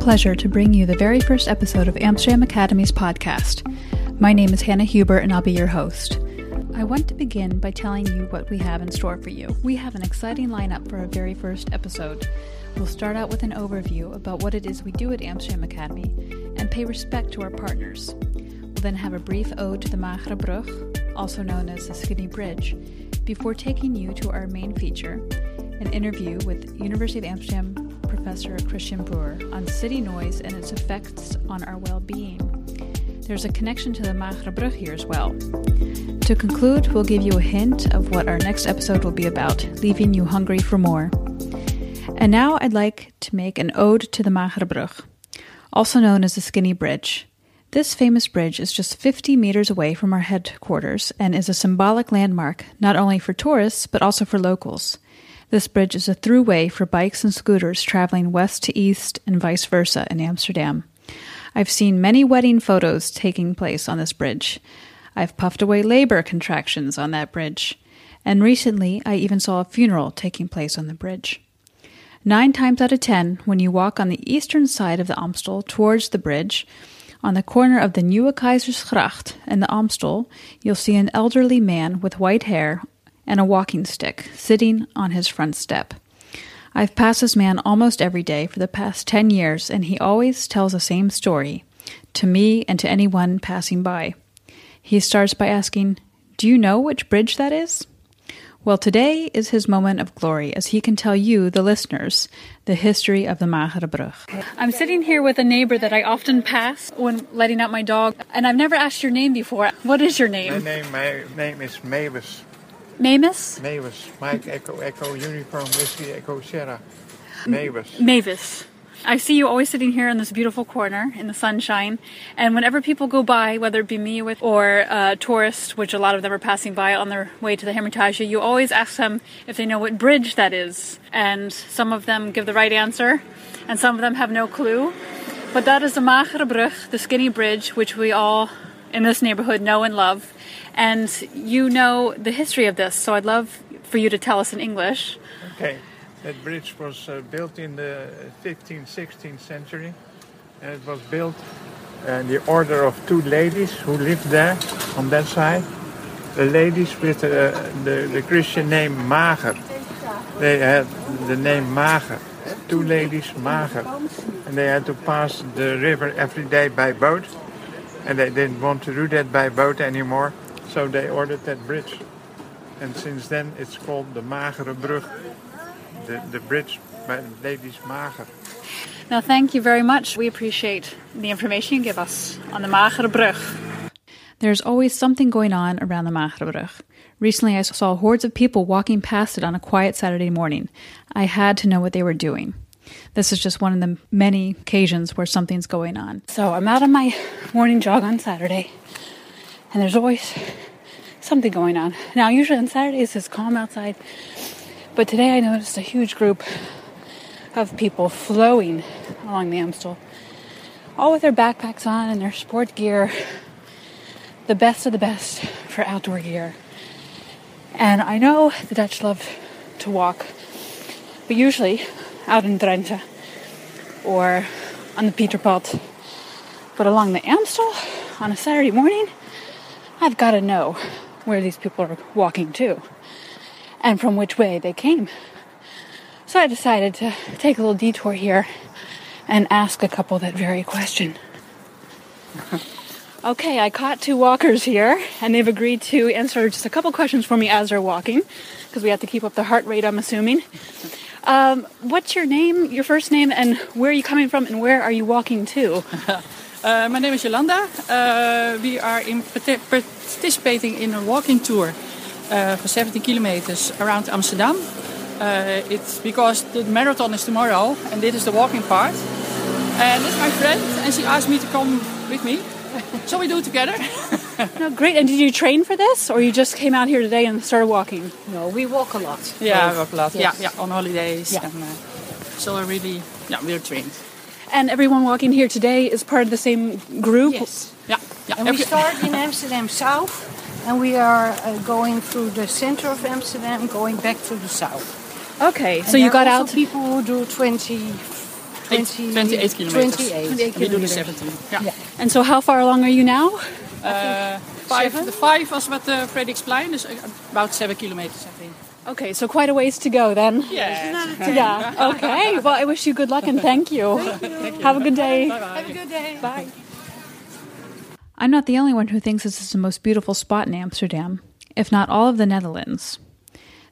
pleasure to bring you the very first episode of Amsterdam Academy's podcast. My name is Hannah Huber, and I'll be your host. I want to begin by telling you what we have in store for you. We have an exciting lineup for our very first episode. We'll start out with an overview about what it is we do at Amsterdam Academy and pay respect to our partners. We'll then have a brief ode to the Magere Brug, also known as the Skinny Bridge, before taking you to our main feature, an interview with University of Amsterdam professor Christian Broer on city noise and its effects on our well-being. There's a connection to the Magere here as well. To conclude, we'll give you a hint of what our next episode will be about, leaving you hungry for more. And now I'd like to make an ode to the Magere also known as the Skinny Bridge. This famous bridge is just 50 meters away from our headquarters and is a symbolic landmark not only for tourists but also for locals. This bridge is a throughway for bikes and scooters traveling west to east and vice versa in Amsterdam. I've seen many wedding photos taking place on this bridge. I've puffed away labor contractions on that bridge. And recently, I even saw a funeral taking place on the bridge. Nine times out of ten, when you walk on the eastern side of the Amstel towards the bridge, on the corner of the Nieuwe Keizersgracht and the Amstel, you'll see an elderly man with white hair and a walking stick, sitting on his front step. I've passed this man almost every day for the past 10 years, and he always tells the same story to me and to anyone passing by. He starts by asking, Do you know which bridge that is? Well, today is his moment of glory as he can tell you, the listeners, the history of the Magere Brug. I'm sitting here with a neighbor that I often pass when letting out my dog, and I've never asked your name before. What is your name? My name, my name is Mavis. Mavis? Mavis. Mike Echo Echo Uniform Whiskey Echo Sierra. Mavis. Mavis. I see you always sitting here in this beautiful corner in the sunshine, and whenever people go by, whether it be me with or uh, tourists, which a lot of them are passing by on their way to the Hermitage, you always ask them if they know what bridge that is, and some of them give the right answer, and some of them have no clue. But that is the Magere the skinny bridge, which we all in this neighborhood know and love. And you know the history of this, so I'd love for you to tell us in English. Okay. That bridge was uh, built in the 15th, 16th century. And it was built in the order of two ladies who lived there on that side. The ladies with uh, the, the Christian name Mager. They had the name Mager. Two ladies, Mager. And they had to pass the river every day by boat. And they didn't want to do that by boat anymore. So they ordered that bridge. And since then it's called the Magere Brug. The, the bridge by Ladies Mager. Now, thank you very much. We appreciate the information you give us on the Magere Brug. There's always something going on around the Magere Brug. Recently, I saw hordes of people walking past it on a quiet Saturday morning. I had to know what they were doing. This is just one of the many occasions where something's going on. So I'm out on my morning jog on Saturday, and there's always something going on. Now, usually on Saturdays it's calm outside, but today I noticed a huge group of people flowing along the Amstel, all with their backpacks on and their sport gear, the best of the best for outdoor gear. And I know the Dutch love to walk, but usually out in Drenthe or on the Pieterpad. But along the Amstel on a Saturday morning, I've got to know where these people are walking to and from which way they came. So I decided to take a little detour here and ask a couple that very question. okay, I caught two walkers here and they've agreed to answer just a couple questions for me as they're walking because we have to keep up the heart rate, I'm assuming. Um, what's your name, your first name, and where are you coming from and where are you walking to? Uh, my name is Yolanda. Uh, we are in participating in a walking tour uh, for 70 kilometers around Amsterdam. Uh, it's because the marathon is tomorrow and this is the walking part. And this is my friend, and she asked me to come with me. so we do it together. No, great. And did you train for this, or you just came out here today and started walking? No, we walk a lot. Yeah, we walk a lot. Yes. Yeah, yeah, on holidays. Yeah. And, uh, so I really, yeah, we're trained. And everyone walking here today is part of the same group? Yes. Yeah. yeah. And we start in Amsterdam South and we are uh, going through the center of Amsterdam, going back to the south. Okay, and so you got out. people who do 20, Eight- 28 kilometers. 28. 28 We do the kilometers. 17. Yeah. Yeah. And so, how far along are you now? Uh, five, the five was what uh, Frederiksplein, is about seven kilometers, I think. Okay, so quite a ways to go then. Yeah. Yeah. Okay. Well, I wish you good luck and thank you. Thank you. Have a good day. Have a good day. Bye. I'm not the only one who thinks this is the most beautiful spot in Amsterdam, if not all of the Netherlands.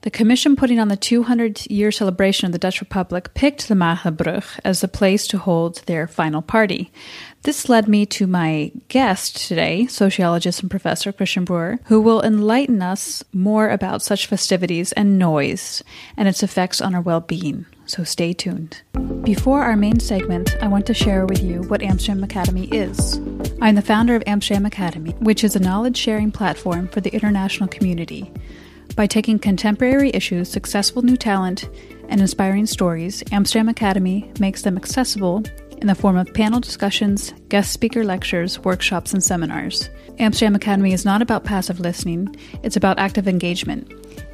The commission putting on the 200 year celebration of the Dutch Republic picked the Magerebrug as the place to hold their final party. This led me to my guest today, sociologist and professor Christian Broer, who will enlighten us more about such festivities and noise and its effects on our well being. So stay tuned. Before our main segment, I want to share with you what Amsterdam Academy is. I'm the founder of Amsterdam Academy, which is a knowledge sharing platform for the international community. By taking contemporary issues, successful new talent, and inspiring stories, Amsterdam Academy makes them accessible in the form of panel discussions, guest speaker lectures, workshops, and seminars. Amsterdam Academy is not about passive listening, it's about active engagement.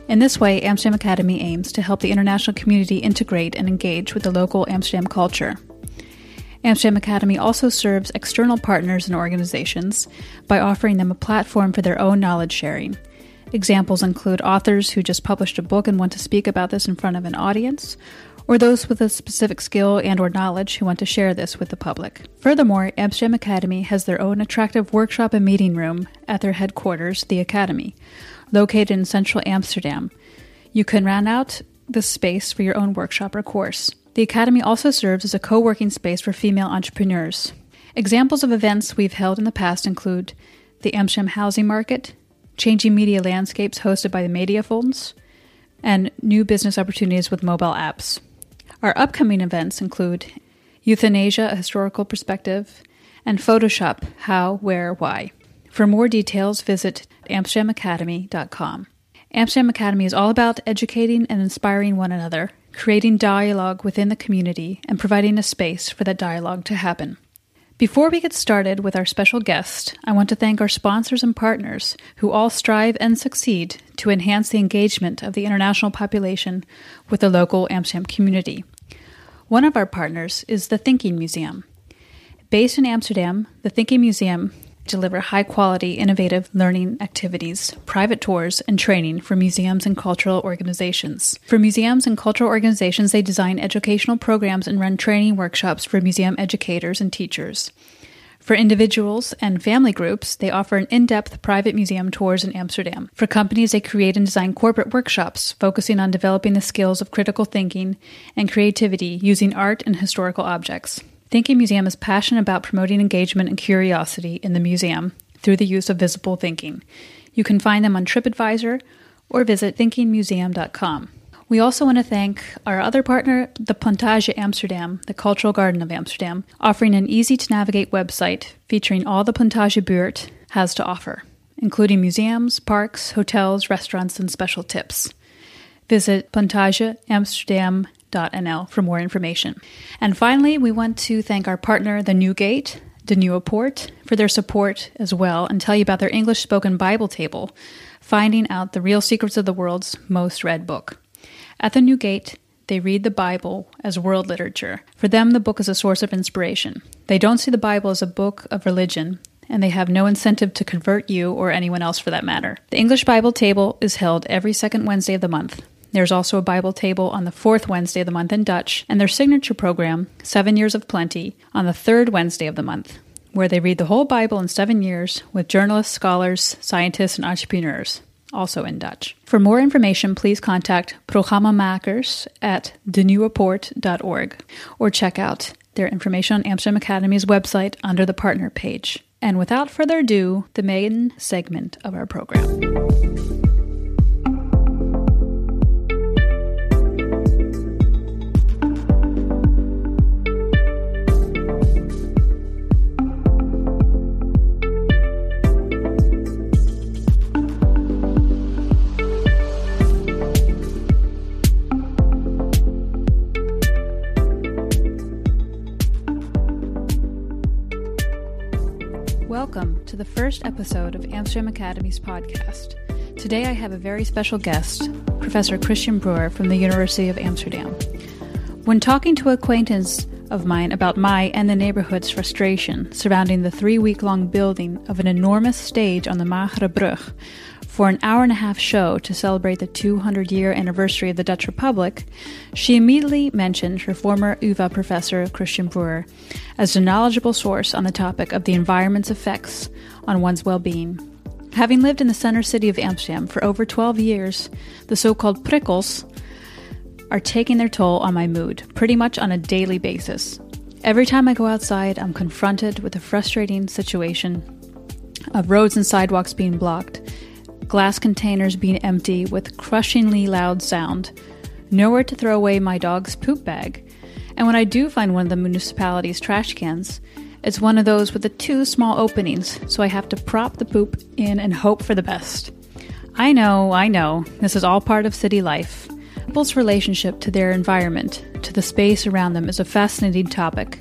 In this way, Amsterdam Academy aims to help the international community integrate and engage with the local Amsterdam culture. Amsterdam Academy also serves external partners and organizations by offering them a platform for their own knowledge sharing. Examples include authors who just published a book and want to speak about this in front of an audience, or those with a specific skill and or knowledge who want to share this with the public. Furthermore, Amsterdam Academy has their own attractive workshop and meeting room at their headquarters, the Academy, located in central Amsterdam. You can rent out the space for your own workshop or course. The Academy also serves as a co working space for female entrepreneurs. Examples of events we've held in the past include the Amsterdam Housing Market, Changing Media Landscapes hosted by the Media Fonds, and new business opportunities with mobile apps. Our upcoming events include Euthanasia, a historical perspective, and Photoshop, how, where, why. For more details, visit amsterdamacademy.com. Amsterdam Academy is all about educating and inspiring one another, creating dialogue within the community, and providing a space for that dialogue to happen. Before we get started with our special guest, I want to thank our sponsors and partners who all strive and succeed to enhance the engagement of the international population with the local Amsterdam community. One of our partners is the Thinking Museum. Based in Amsterdam, the Thinking Museum deliver high quality, innovative learning activities, private tours, and training for museums and cultural organizations. For museums and cultural organizations, they design educational programs and run training workshops for museum educators and teachers. For individuals and family groups, they offer an in depth private museum tours in Amsterdam. For companies, they create and design corporate workshops focusing on developing the skills of critical thinking and creativity using art and historical objects. Thinking Museum is passionate about promoting engagement and curiosity in the museum through the use of visible thinking. You can find them on TripAdvisor or visit thinkingmuseum.com. We also want to thank our other partner, the Plantage Amsterdam, the Cultural Garden of Amsterdam, offering an easy to navigate website featuring all the Plantage Buurt has to offer, including museums, parks, hotels, restaurants, and special tips. Visit plantageamsterdam.nl for more information. And finally, we want to thank our partner, the Newgate, the Nieuwe Poort, for their support as well and tell you about their English spoken Bible table, Finding Out the Real Secrets of the World's Most Read Book. At the Newgate, they read the Bible as world literature. For them, the book is a source of inspiration. They don't see the Bible as a book of religion, and they have no incentive to convert you or anyone else for that matter. The English Bible table is held every second Wednesday of the month. There's also a Bible table on the fourth Wednesday of the month in Dutch, and their signature program, Seven Years of Plenty, on the third Wednesday of the month, where they read the whole Bible in seven years with journalists, scholars, scientists, and entrepreneurs, also in Dutch. For more information, please contact programmamakers at deneweport.org or check out their information on Amsterdam Academy's website under the partner page. And without further ado, the main segment of our program. Welcome to the first episode of Amsterdam Academy's podcast. Today I have a very special guest, Professor Christian Broer from the University of Amsterdam. When talking to acquaintance of mine about my and the neighborhood's frustration surrounding the three week long building of an enormous stage on the Magere Brug for an hour and a half show to celebrate the 200 year anniversary of the Dutch Republic, she immediately mentioned her former UVA professor, Christian Broer, as a knowledgeable source on the topic of the environment's effects on one's well being. Having lived in the center city of Amsterdam for over 12 years, the so called prikkels are taking their toll on my mood, pretty much on a daily basis. Every time I go outside, I'm confronted with a frustrating situation of roads and sidewalks being blocked glass containers being empty with crushingly loud sound, nowhere to throw away my dog's poop bag. And when I do find one of the municipality's trash cans, it's one of those with the two small openings, so I have to prop the poop in and hope for the best. I know, I know, this is all part of city life. People's relationship to their environment, to the space around them, is a fascinating topic,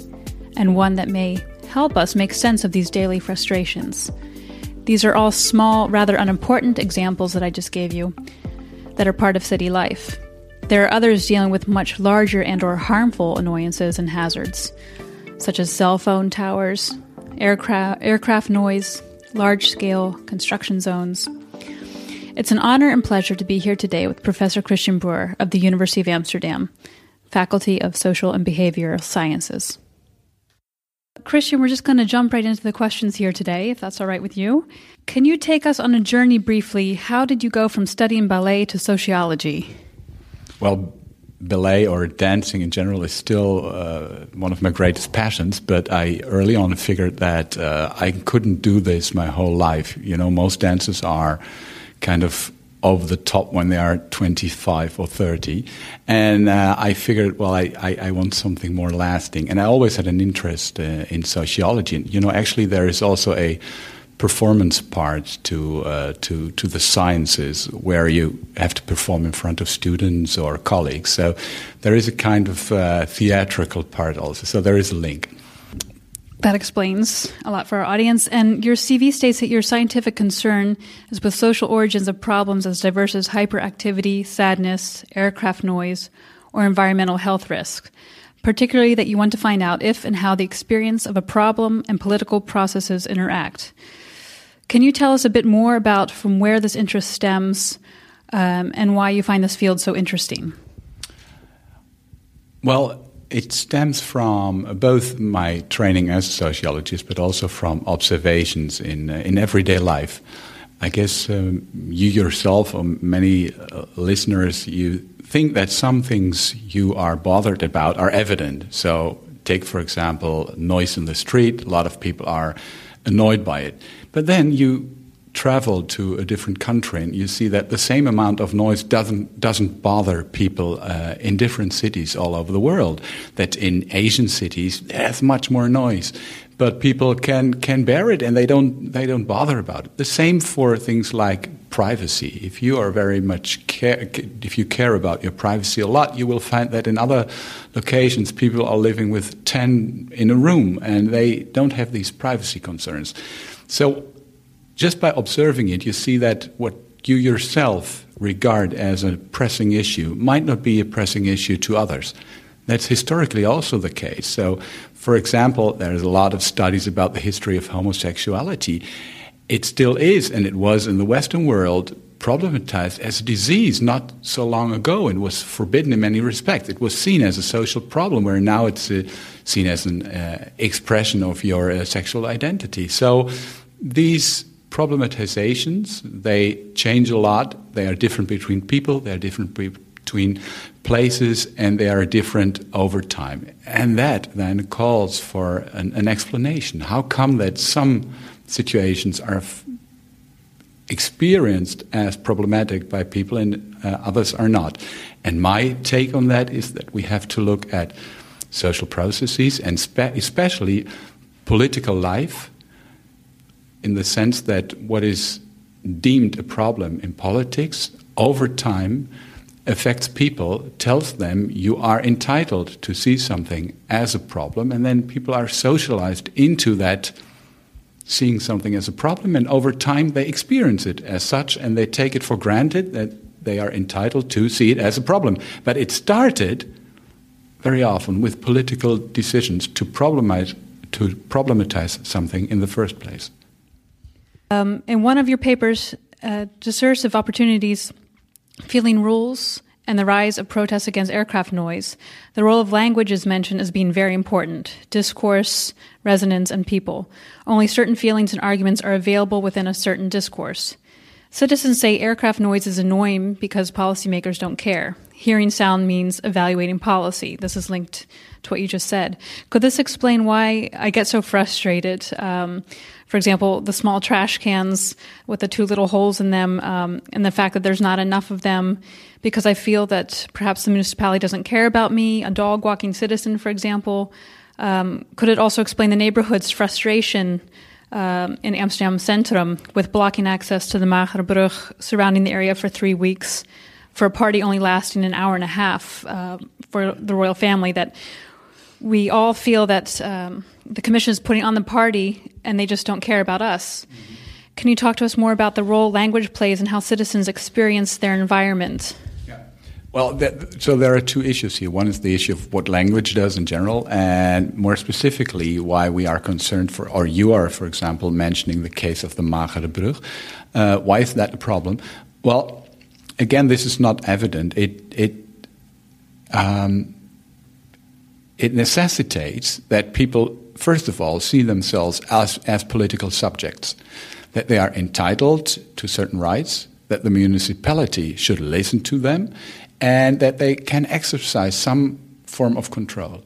and one that may help us make sense of these daily frustrations. These are all small, rather unimportant examples that I just gave you that are part of city life. There are others dealing with much larger and or harmful annoyances and hazards, such as cell phone towers, aircraft, aircraft noise, large-scale construction zones. It's an honor and pleasure to be here today with Professor Christian Broer of the University of Amsterdam, Faculty of Social and Behavioral Sciences. Christian, we're just going to jump right into the questions here today, if that's all right with you. Can you take us on a journey briefly? How did you go from studying ballet to sociology? Well, ballet or dancing in general is still uh, one of my greatest passions, but I early on figured that uh, I couldn't do this my whole life. You know, most dancers are kind of over the top when they are 25 or 30. And uh, I figured, well, I, I, I, want something more lasting. And I always had an interest uh, in sociology. And, You know, actually, there is also a performance part to, uh, to, to the sciences where you have to perform in front of students or colleagues. So there is a kind of uh, theatrical part also. So there is a link. That explains a lot for our audience. And your CV states that your scientific concern is with social origins of problems as diverse as hyperactivity, sadness, aircraft noise, or environmental health risks. Particularly, that you want to find out if and how the experience of a problem and political processes interact. Can you tell us a bit more about from where this interest stems um, and why you find this field so interesting? Well, it stems from both my training as a sociologist, but also from observations in uh, in everyday life. I guess um, you yourself or many uh, listeners, you think that some things you are bothered about are evident. So, take for example noise in the street. A lot of people are annoyed by it, but then you travel to a different country and you see that the same amount of noise doesn't doesn't bother people uh, in different cities all over the world. That in Asian cities there's much more noise, but people can can bear it and they don't they don't bother about it. The same for things like privacy. If you are very much care, if you care about your privacy a lot, you will find that in other locations people are living with ten in a room and they don't have these privacy concerns. So just by observing it, you see that what you yourself regard as a pressing issue might not be a pressing issue to others. That's historically also the case. So, for example, there's a lot of studies about the history of homosexuality. It still is, and it was in the Western world, problematized as a disease not so long ago and was forbidden in many respects. It was seen as a social problem, where now it's uh, seen as an uh, expression of your uh, sexual identity. So, these problematizations. They change a lot. They are different between people, they are different between places, and they are different over time. And that then calls for an, an explanation. How come that some situations are experienced as problematic by people and uh, others are not? And my take on that is that we have to look at social processes and spe- especially political life in the sense that what is deemed a problem in politics over time affects people, tells them you are entitled to see something as a problem, and then people are socialized into that seeing something as a problem, and over time they experience it as such, and they take it for granted that they are entitled to see it as a problem. But it started very often with political decisions to problematize, to problematize something in the first place. Um, in one of your papers, uh, Discursive Opportunities, Feeling Rules, and the rise of protests against aircraft noise, the role of language is mentioned as being very important discourse, resonance, and people. Only certain feelings and arguments are available within a certain discourse. Citizens say aircraft noise is annoying because policymakers don't care. Hearing sound means evaluating policy. This is linked to what you just said. Could this explain why I get so frustrated? Um, for example, the small trash cans with the two little holes in them, um, and the fact that there's not enough of them because I feel that perhaps the municipality doesn't care about me, a dog walking citizen, for example. Um, could it also explain the neighborhood's frustration? um, in Amsterdam Centrum with blocking access to the Magerebrug surrounding the area for three weeks for a party only lasting an hour and a half uh, for the royal family. That we all feel that um, the commission is putting on the party and they just don't care about us. Mm-hmm. Can you talk to us more about the role language plays and how citizens experience their environment? Well, that, so there are two issues here. One is the issue of what language does in general, and more specifically, why we are concerned for, or you are, for example, mentioning the case of the Magerebrug. Uh, why is that a problem? Well, again, this is not evident. It it um, it necessitates that people, first of all, see themselves as as political subjects, that they are entitled to certain rights, that the municipality should listen to them and that they can exercise some form of control.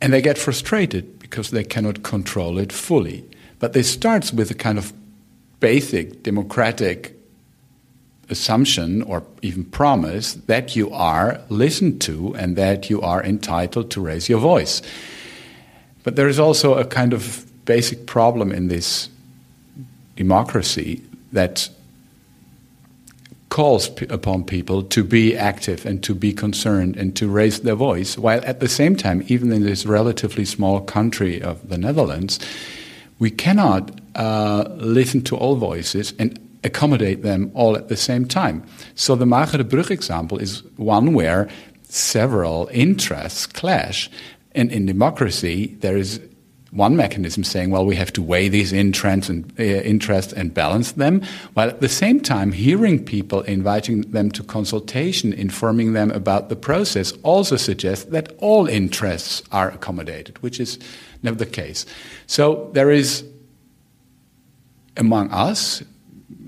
And they get frustrated because they cannot control it fully. But this starts with a kind of basic democratic assumption or even promise that you are listened to and that you are entitled to raise your voice. But there is also a kind of basic problem in this democracy that calls upon people to be active and to be concerned and to raise their voice, while at the same time, even in this relatively small country of the Netherlands, we cannot uh, listen to all voices and accommodate them all at the same time. So the Magerebrug example is one where several interests clash. And in democracy, there is one mechanism saying, well, we have to weigh these interests and, uh, interests and balance them, while at the same time hearing people, inviting them to consultation, informing them about the process also suggests that all interests are accommodated, which is never the case. So there is among us,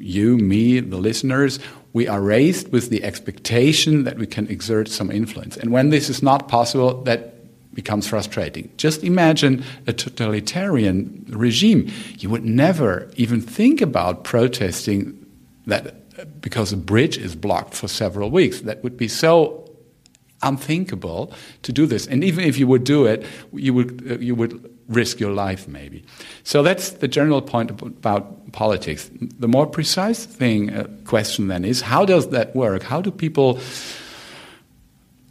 you, me, the listeners, we are raised with the expectation that we can exert some influence. And when this is not possible, that becomes frustrating. Just imagine a totalitarian regime. You would never even think about protesting that because a bridge is blocked for several weeks. That would be so unthinkable to do this. And even if you would do it, you would, uh, you would risk your life, maybe. So that's the general point about politics. The more precise thing, uh, question then is how does that work? How do people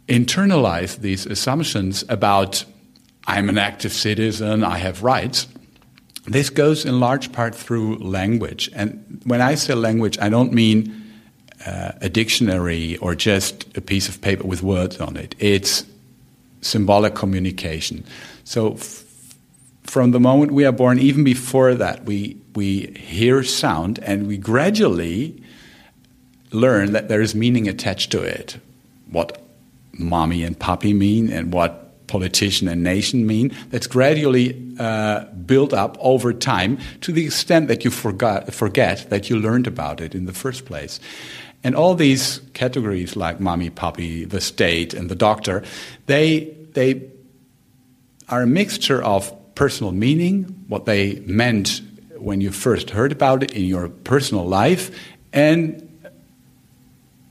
internalize these assumptions about I'm an active citizen, I have rights. This goes in large part through language. And when I say language, I don't mean uh, a dictionary or just a piece of paper with words on it. It's symbolic communication. So, from the moment we are born, even before that, we, we hear sound and we gradually learn that there is meaning attached to it. What mommy and papi mean and what politician and nation mean. That's gradually uh, built up over time to the extent that you forgot, forget that you learned about it in the first place. And all these categories like mommy, papi, the state, and the doctor, they, they are a mixture of personal meaning, what they meant when you first heard about it in your personal life, and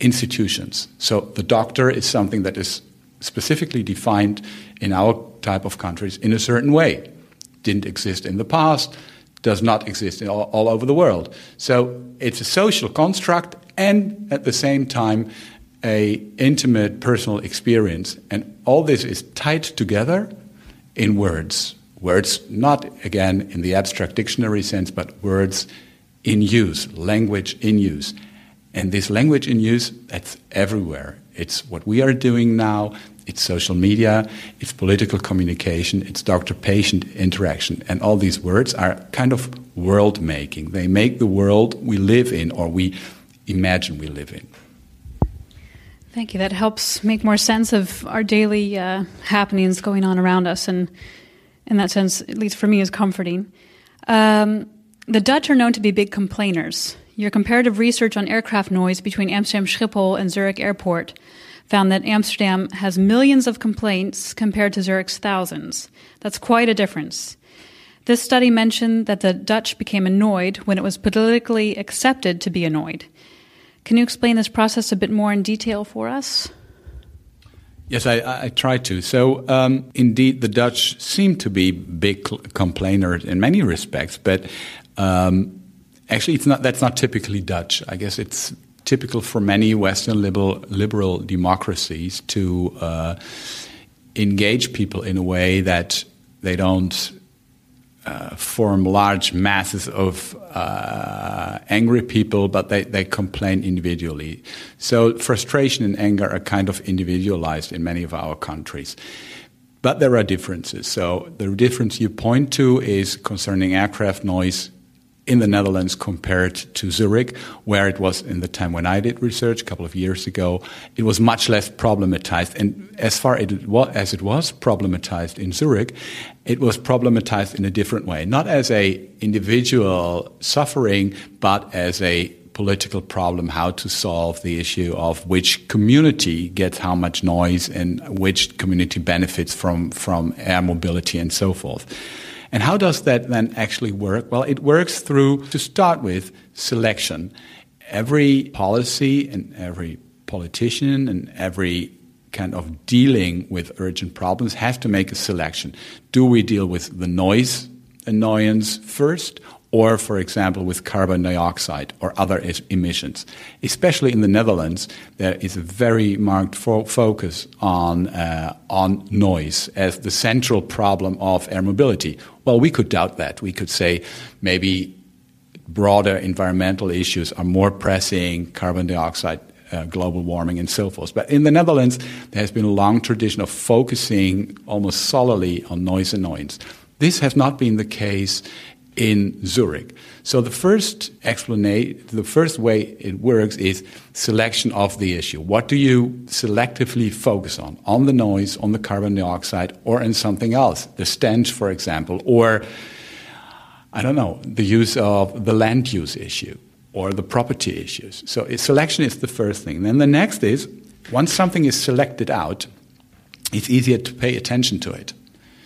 institutions. So the doctor is something that is specifically defined in our type of countries in a certain way. Didn't exist in the past, does not exist all, all, over the world. So it's a social construct and at the same time a intimate personal experience. And all this is tied together in words. Words not again in the abstract dictionary sense, but words in use, language in use. And this language in use, that's everywhere. It's what we are doing now. it's social media, it's political communication, it's doctor patient interaction. And all these words are kind of world making. They make the world we live in or we imagine we live in. Thank you. That helps make more sense of our daily uh, happenings going on around us. And in that sense, at least for me, is comforting. Um, the Dutch are known to be big complainers. Your comparative research on aircraft noise between Amsterdam Schiphol and Zurich Airport found that Amsterdam has millions of complaints compared to Zurich's thousands. That's quite a difference. This study mentioned that the Dutch became annoyed when it was politically accepted to be annoyed. Can you explain this process a bit more in detail for us? Yes, I, I try to. So, um, indeed, the Dutch seem to be big complainers in many respects, but um, Actually, it's not. That's not typically Dutch. I guess it's typical for many Western liberal, liberal democracies to uh, engage people in a way that they don't uh, form large masses of uh, angry people, but they, they complain individually. So frustration and anger are kind of individualized in many of our countries. But there are differences. So the difference you point to is concerning aircraft noise in the Netherlands compared to Zurich, where it was in the time when I did research a couple of years ago, it was much less problematized. And as far as it was problematized in Zurich, it was problematized in a different way, not as a individual suffering, but as a political problem how to solve the issue of which community gets how much noise and which community benefits from, from air mobility and so forth. And how does that then actually work? Well, it works through, to start with, selection. Every policy and every politician and every kind of dealing with urgent problems have to make a selection. Do we deal with the noise annoyance first, or, for example, with carbon dioxide or other emissions. Especially in the Netherlands, there is a very marked fo- focus on, uh, on noise as the central problem of air mobility. Well, we could doubt that. We could say maybe broader environmental issues are more pressing, carbon dioxide uh, global warming and so forth. But in the Netherlands, there has been a long tradition of focusing almost solely on noise annoyance. This has not been the case in Zurich. So the first explanation, the first way it works is selection of the issue. What do you selectively focus on? On the noise, on the carbon dioxide, or in something else? The stench, for example, or I don't know, the use of the land use issue or the property issues. So selection is the first thing. Then the next is once something is selected out, it's easier to pay attention to it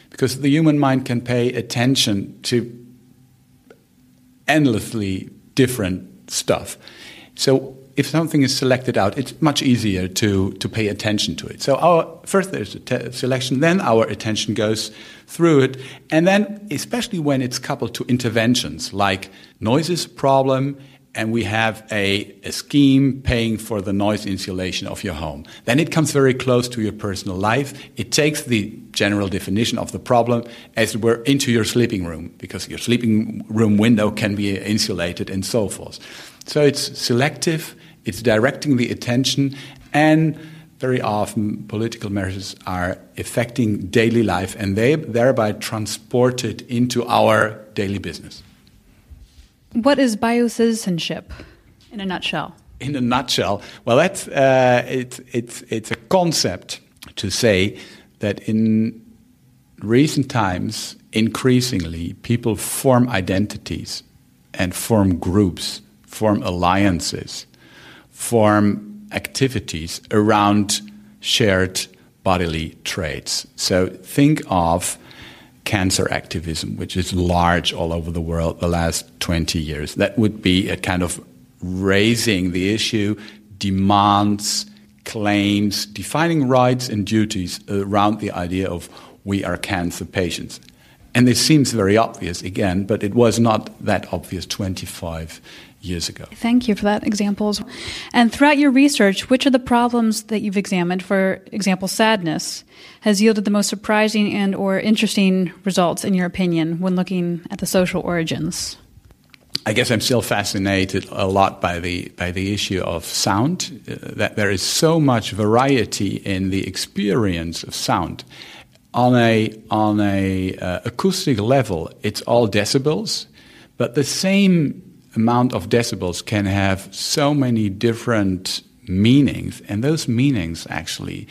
because the human mind can pay attention to endlessly different stuff. So if something is selected out, it's much easier to, to pay attention to it. So our first there's a selection, then our attention goes through it, and then especially when it's coupled to interventions like noises problem and we have a, a, scheme paying for the noise insulation of your home. Then it comes very close to your personal life. It takes the general definition of the problem as it were into your sleeping room because your sleeping room window can be insulated and so forth. So it's selective, it's directing the attention, and very often political measures are affecting daily life and they thereby transported into our daily business. What is biocitizenship in a nutshell? In a nutshell, well, that's uh, it's it's it's a concept to say that in recent times, increasingly, people form identities and form groups, form alliances, form activities around shared bodily traits. So think of cancer activism, which is large all over the world the last 20 years. That would be a kind of raising the issue, demands, claims, defining rights and duties around the idea of we are cancer patients. And this seems very obvious again, but it was not that obvious 25 years ago. Thank you for that examples. And throughout your research, which of the problems that you've examined, for example, sadness, has yielded the most surprising and or interesting results in your opinion when looking at the social origins? I guess I'm still fascinated a lot by the by the issue of sound. Uh, that there is so much variety in the experience of sound. On a on a uh, acoustic level, it's all decibels, but the same amount of decibels can have so many different meanings, and those meanings actually,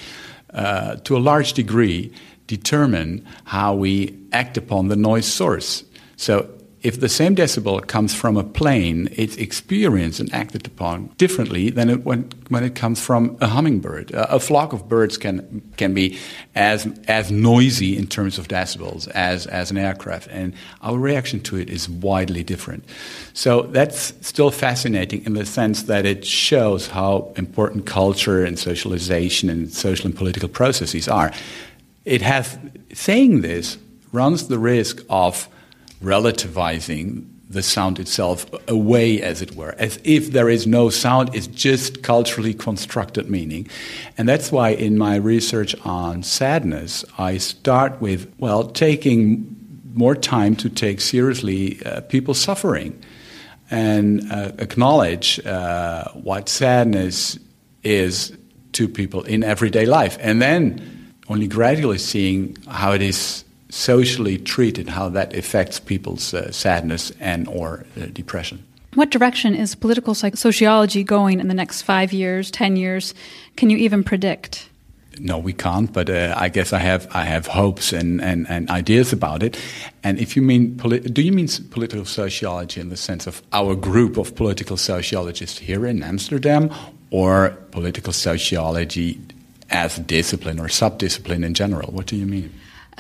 uh, to a large degree, determine how we act upon the noise source. So if the same decibel comes from a plane, it's experienced and acted upon differently than it, when, when it comes from a hummingbird. A, a, flock of birds can, can be as, as noisy in terms of decibels as, as an aircraft, and our reaction to it is widely different. So that's still fascinating in the sense that it shows how important culture and socialization and social and political processes are. It has, saying this runs the risk of relativizing the sound itself away, as it were, as if there is no sound, it's just culturally constructed meaning. And that's why in my research on sadness, I start with, well, taking more time to take seriously uh, people suffering and uh, acknowledge uh, what sadness is to people in everyday life. And then only gradually seeing how it is socially treated, how that affects people's uh, sadness and or uh, depression. What direction is political sociology going in the next five years, ten years? Can you even predict? No, we can't. But uh, I guess I have I have hopes and, and, and ideas about it. And if you mean do you mean political sociology in the sense of our group of political sociologists here in Amsterdam, or political sociology as a discipline or subdiscipline in general? What do you mean?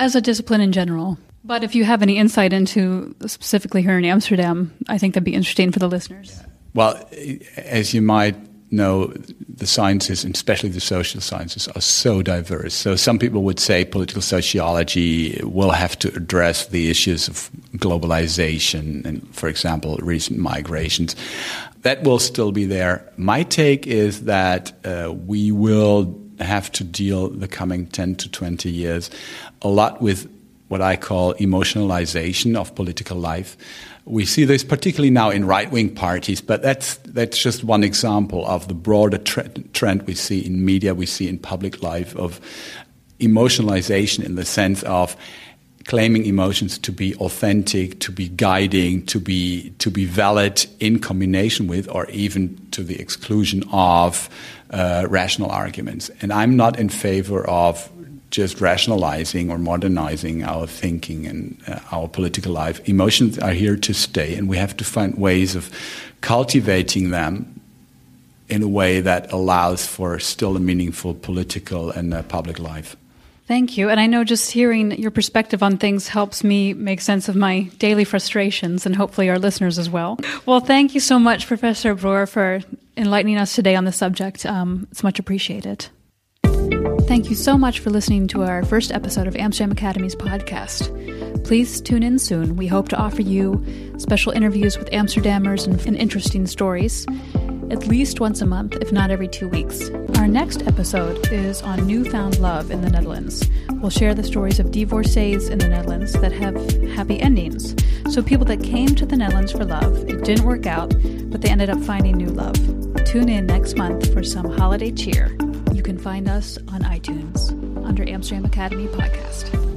As a discipline in general. But if you have any insight into specifically here in Amsterdam, I think that'd be interesting for the listeners. Well, as you might know, the sciences, and especially the social sciences, are so diverse. So some people would say political sociology will have to address the issues of globalization and, for example, recent migrations. That will still be there. My take is that uh, we will have to deal the coming 10 to 20 years a lot with what I call emotionalization of political life. We see this particularly now in right wing parties, but that's, that's just one example of the broader tre- trend we see in media, we see in public life of emotionalization in the sense of claiming emotions to be authentic, to be guiding, to be, to be valid in combination with, or even to the exclusion of uh, rational arguments. And I'm not in favor of just rationalizing or modernizing our thinking and uh, our political life. Emotions are here to stay, and we have to find ways of cultivating them in a way that allows for still a meaningful political and uh, public life. Thank you. And I know just hearing your perspective on things helps me make sense of my daily frustrations and hopefully our listeners as well. Well, thank you so much, Professor Broer, for enlightening us today on the subject. Um, it's much appreciated. Thank you so much for listening to our first episode of Amsterdam Academy's podcast. Please tune in soon. We hope to offer you special interviews with Amsterdammers and, and interesting stories at least once a month, if not every two weeks. Our next episode is on newfound love in the Netherlands. We'll share the stories of divorcees in the Netherlands that have happy endings. So, people that came to the Netherlands for love, it didn't work out, but they ended up finding new love. Tune in next month for some holiday cheer. You can find us on iTunes under Amsterdam Academy Podcast.